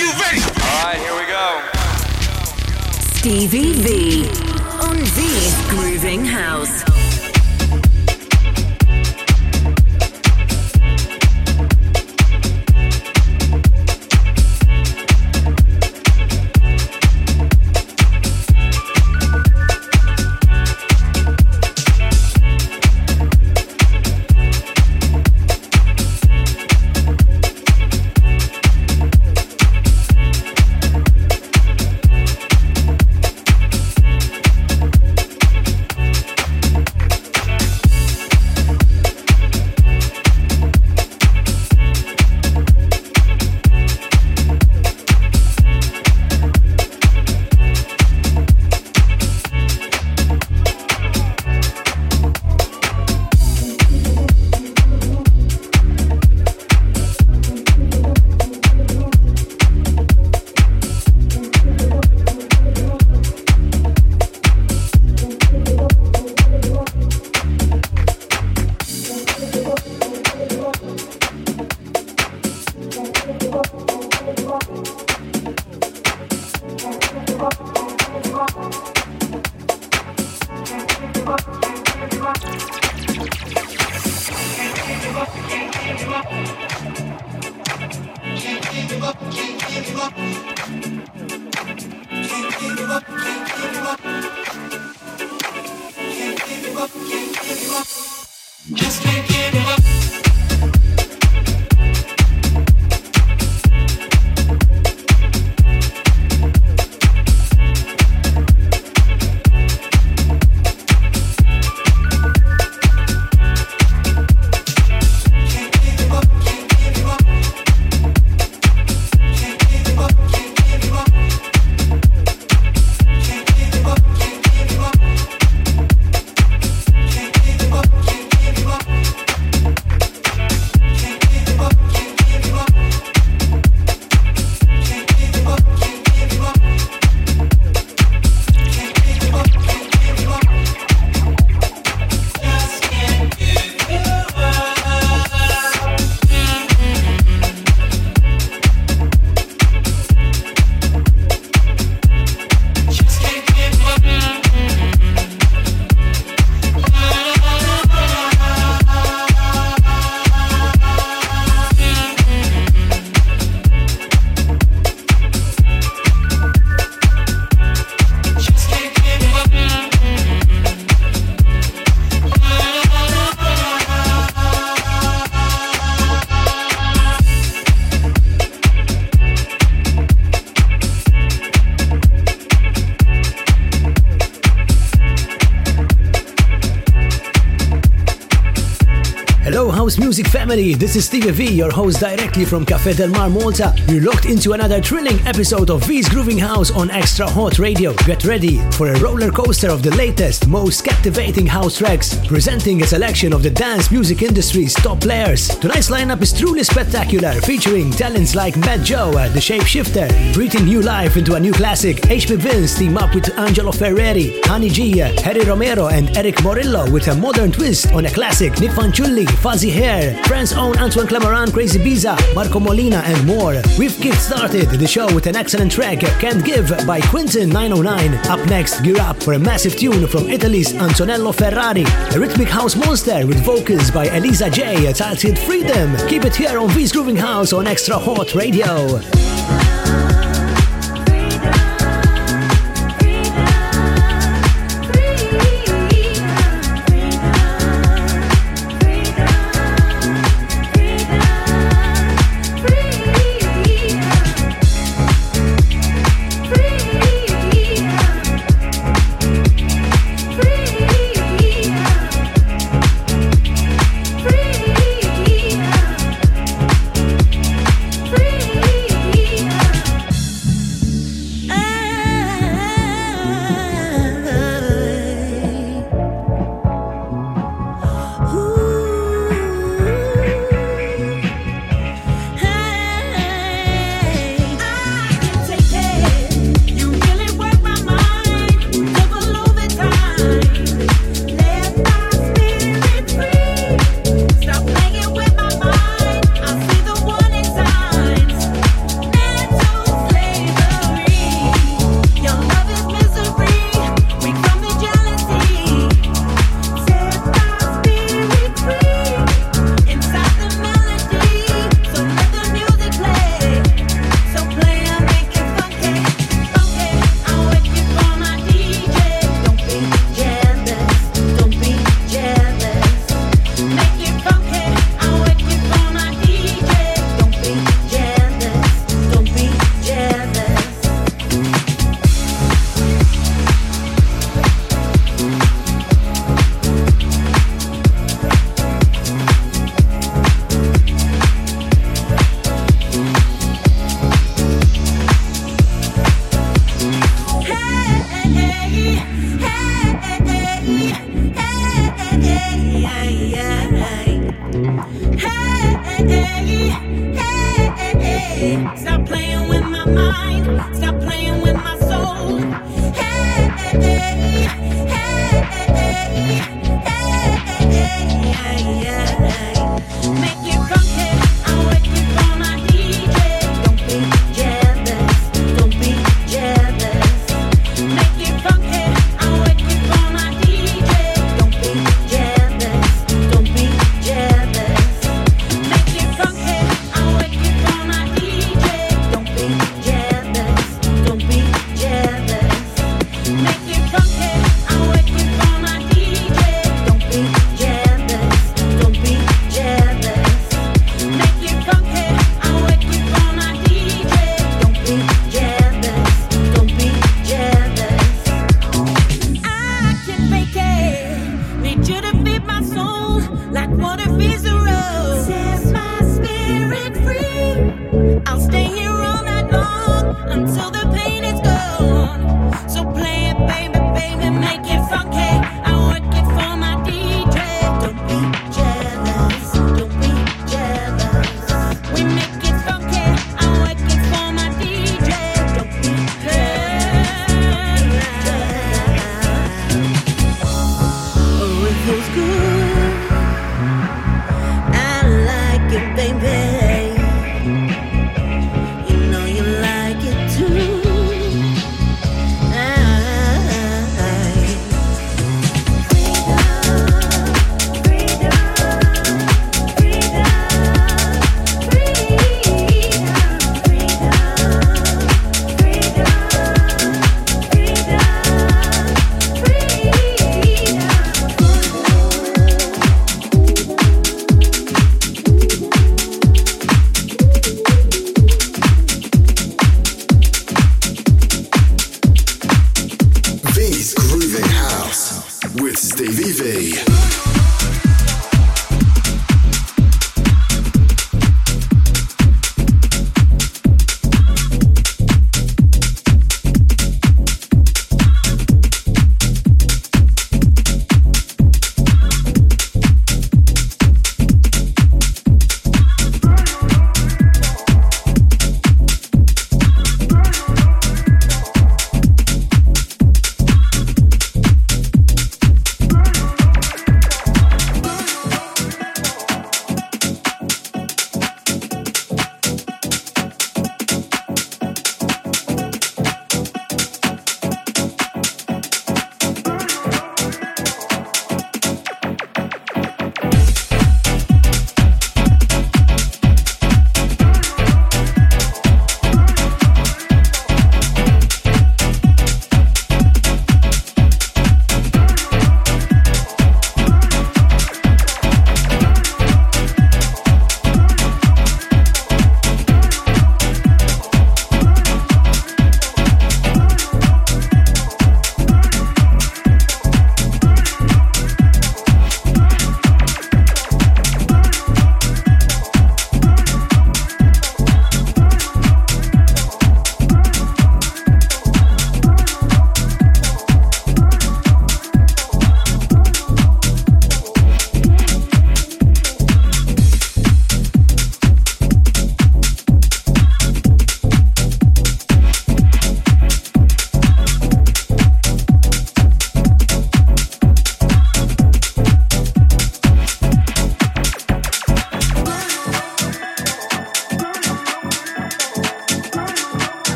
you ready? All right, here we go. Stevy Vee on Vee's Grooving House. Family. This is Stevy Vee, your host directly from Cafe Del Mar, Malta. You're locked into another thrilling episode of Vee's Grooving House on XtraHot Radio. Get ready for a roller coaster of the latest, most captivating house tracks, presenting a selection of the dance music industry's top players. Tonight's lineup is truly spectacular, featuring talents like Mat.Joe, uh, the Shapeshifter, breathing new life into a new classic. HP Vince team up with Angelo Ferreri, Hani G, uh, Harry Romero, and Erick Morillo with a modern twist on a classic. Nick Fanciulli, Fuzzy Hair, Friends own Antoine Clamaran, Crazy Biza, Marco Molina, and more. We've kick started the show with an excellent track, Can't Give by Quentin 909. Up next, gear up for a massive tune from Italy's Antonello Ferrari, a rhythmic house monster with vocals by Elisa J, titled Freedom. Keep it here on V's Grooving House on Extra Hot Radio.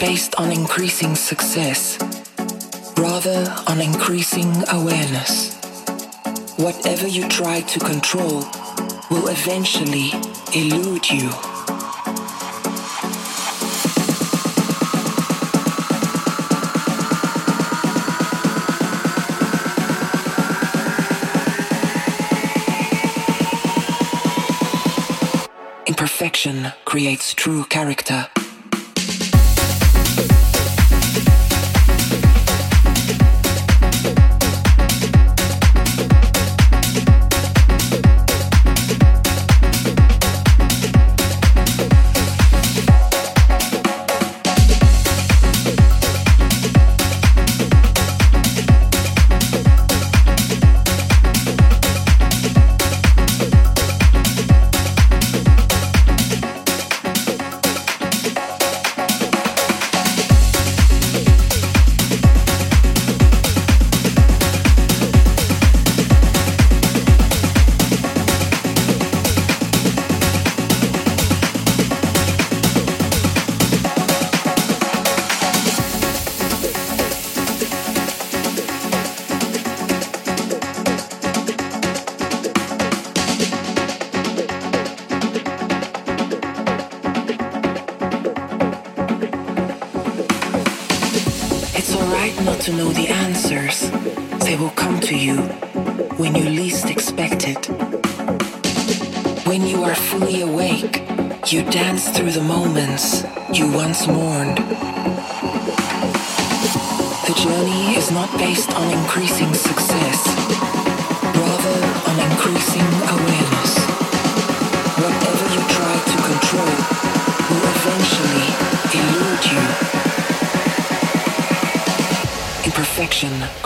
Based on increasing success, rather on increasing awareness. Whatever you try to control will eventually elude you. Imperfection creates true character.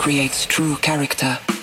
Creates true character.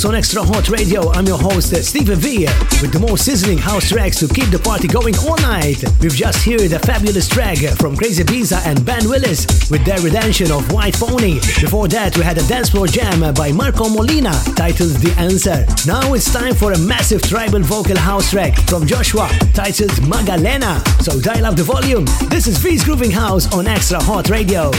House on XtraHot Radio. I'm your host, uh, Stephen V, with the most sizzling house tracks to keep the party going all night. We've just heard a fabulous track from Crazibiza and Ben Willis with their redemption of White Pony. Before that, we had a dance floor jam by Marco Molina titled The Answer. Now it's time for a massive tribal vocal house track from Joshua titled Magalena. So dial up the volume. This is Vee's Grooving House on XtraHot Radio.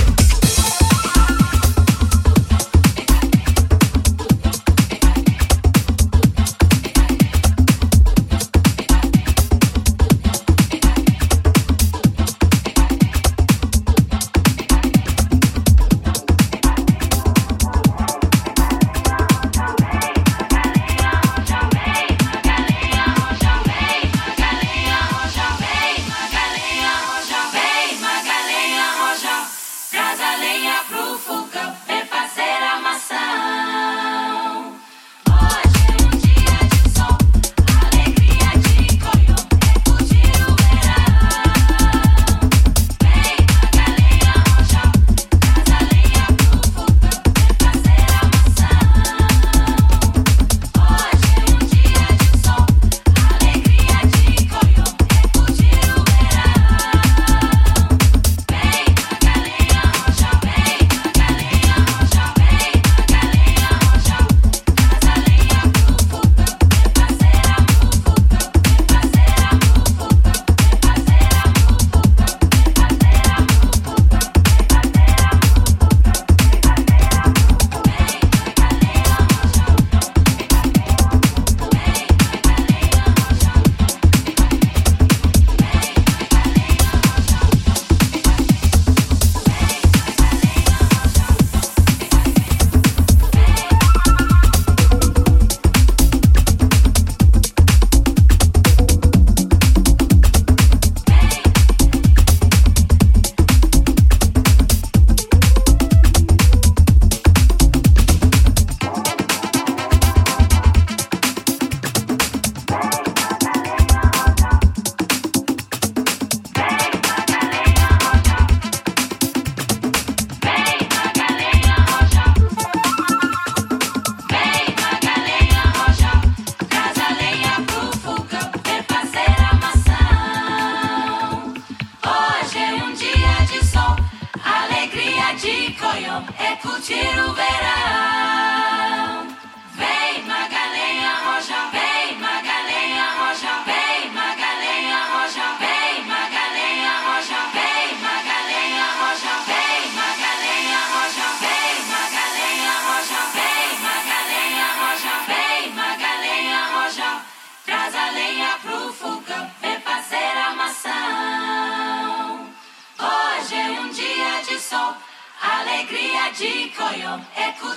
de coio é curtir o verão.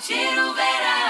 Curtir o verão.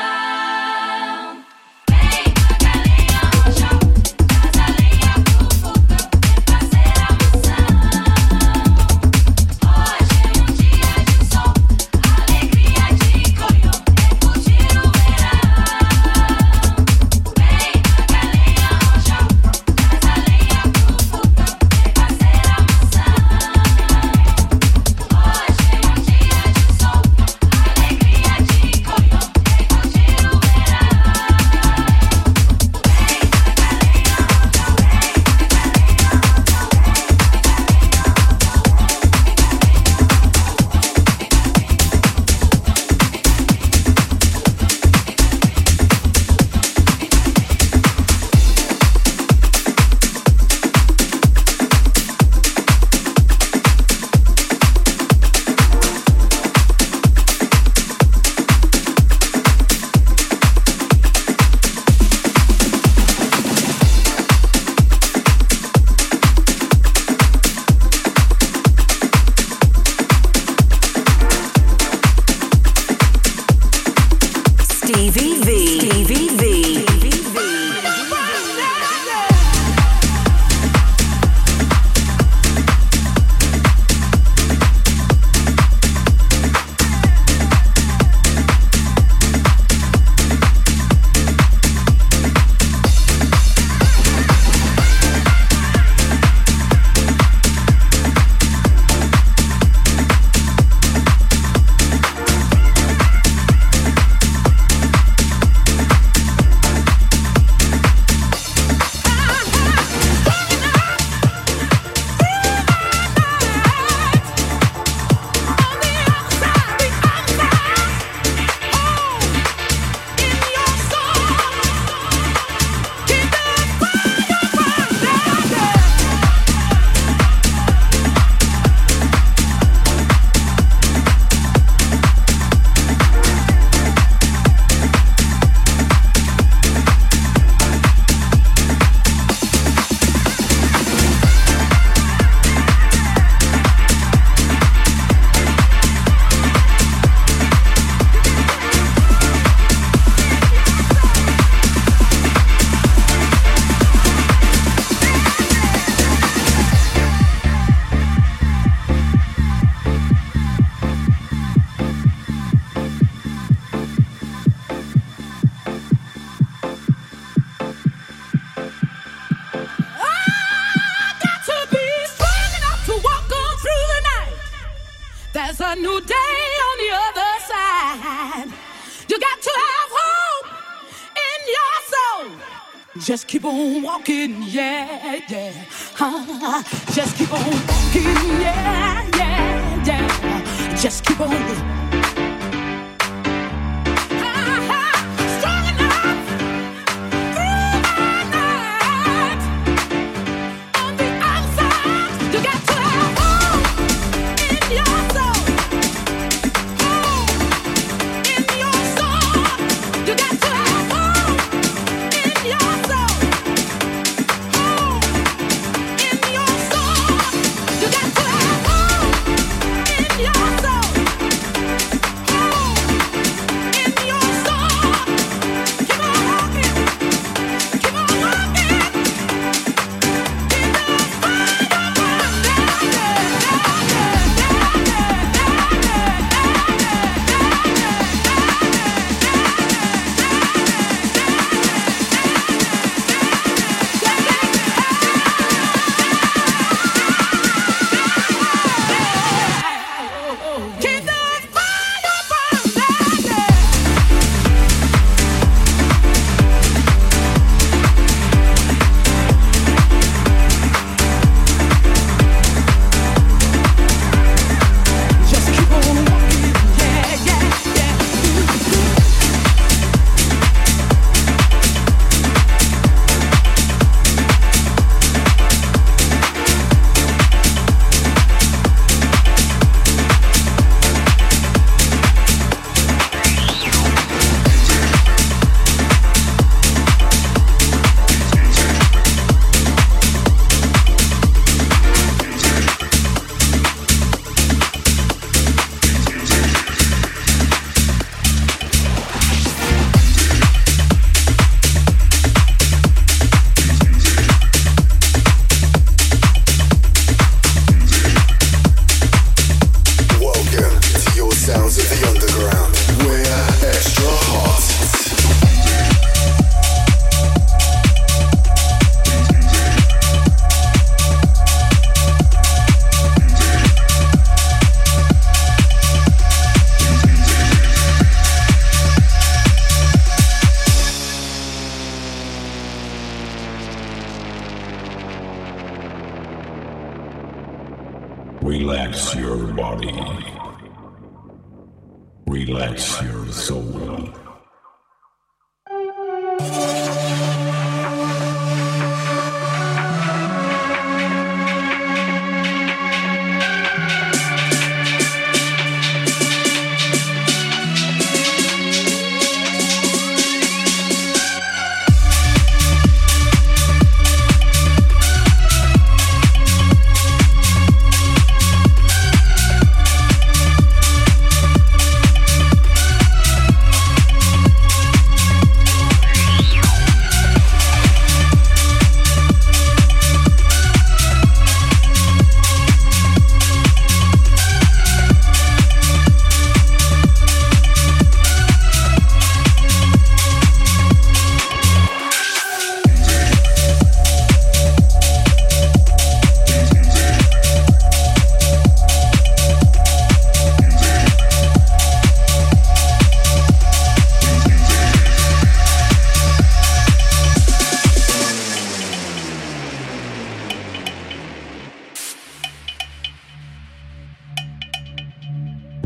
for me.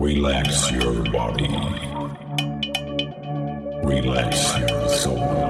Relax your body. Relax your soul.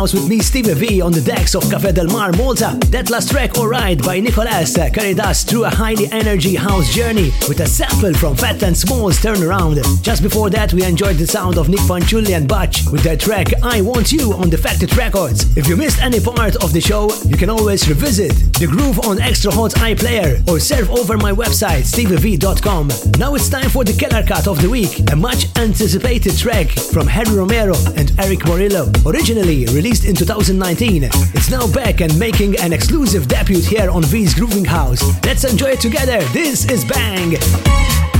House with me, Stevy Vee, on the decks of Cafe Del Mar, Malta. That last track, Alright, by Nicolas, uh, carried us through a highly energy house journey with a sample from Phats and Small's Turnaround. Just before that, we enjoyed the sound of Nic Fanciulli and Butch with their track I Want You on Defected Records. If you missed any part of the show, you can always revisit the groove on XtraHot iPlayer or surf over my website, steviev.com. Now it's time for the killer cut of the week, a much anticipated track from Harry Romero and Erick Morillo. Originally released in 2019. It's now back and making an exclusive debut here on Vee's Grooving House. Let's enjoy it together. This is Bang!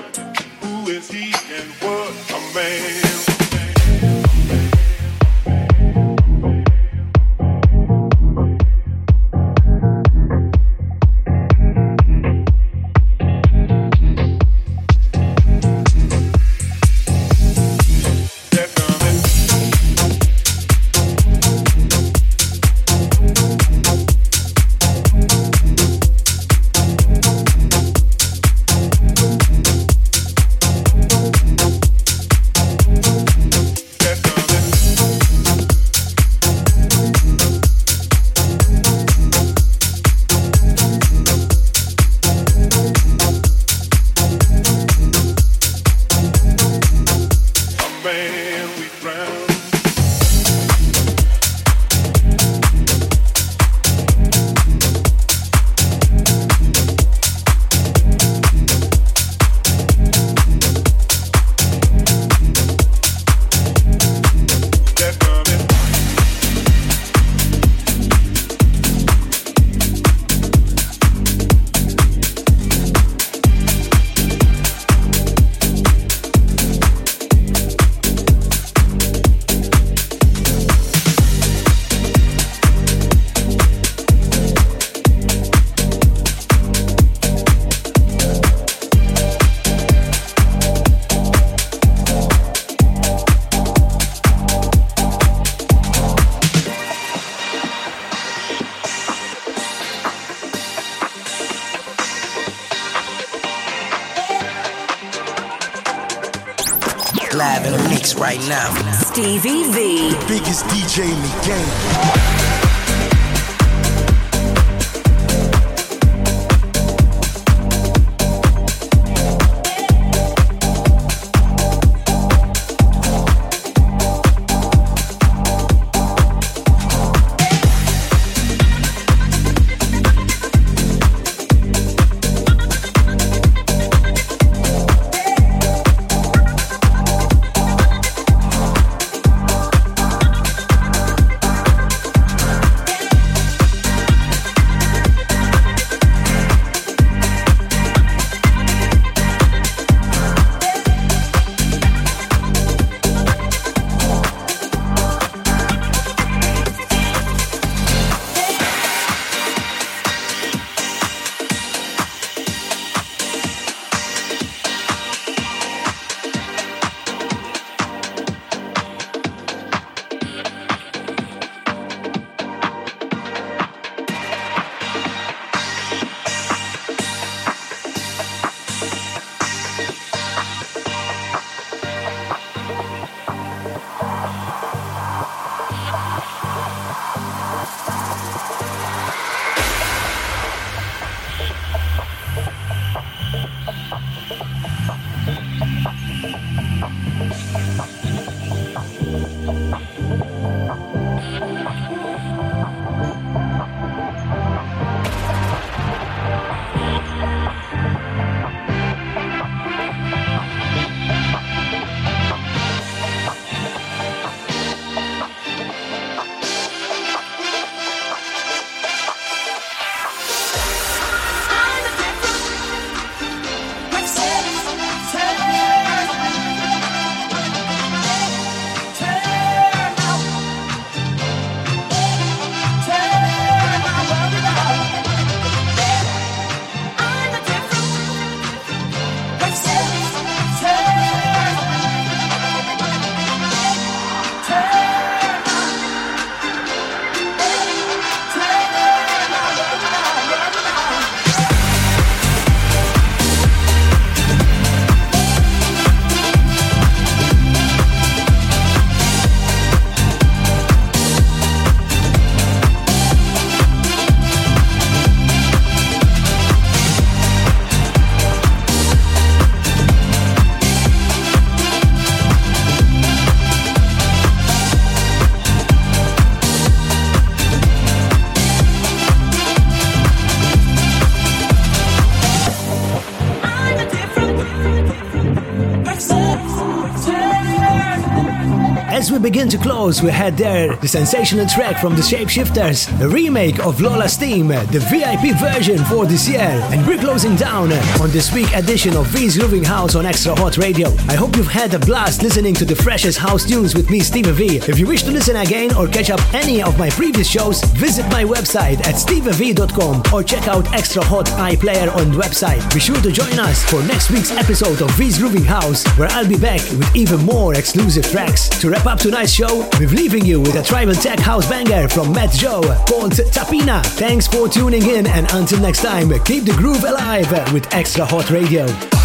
live in the mix right now. Stevy Vee, the biggest DJ in the game. Begin to close, we had there the sensational track from the Shapeshifters, a remake of Lola's theme, the VIP version for this year. And we're closing down on this week edition of Vee's Grooving House on XtraHot Radio. I hope you've had a blast listening to the freshest house tunes with me, Stevy Vee. If you wish to listen again or catch up any of my previous shows, visit my website at steviev.com or check out XtraHot iPlayer on the website. Be sure to join us for next week's episode of Vee's Grooving House, where I'll be back with even more exclusive tracks. To wrap up tonight's show, we're leaving you with a tribal tech house banger from Mat.Joe called Tapina. Thanks for tuning in, and until next time, keep the groove alive with XtraHot Radio.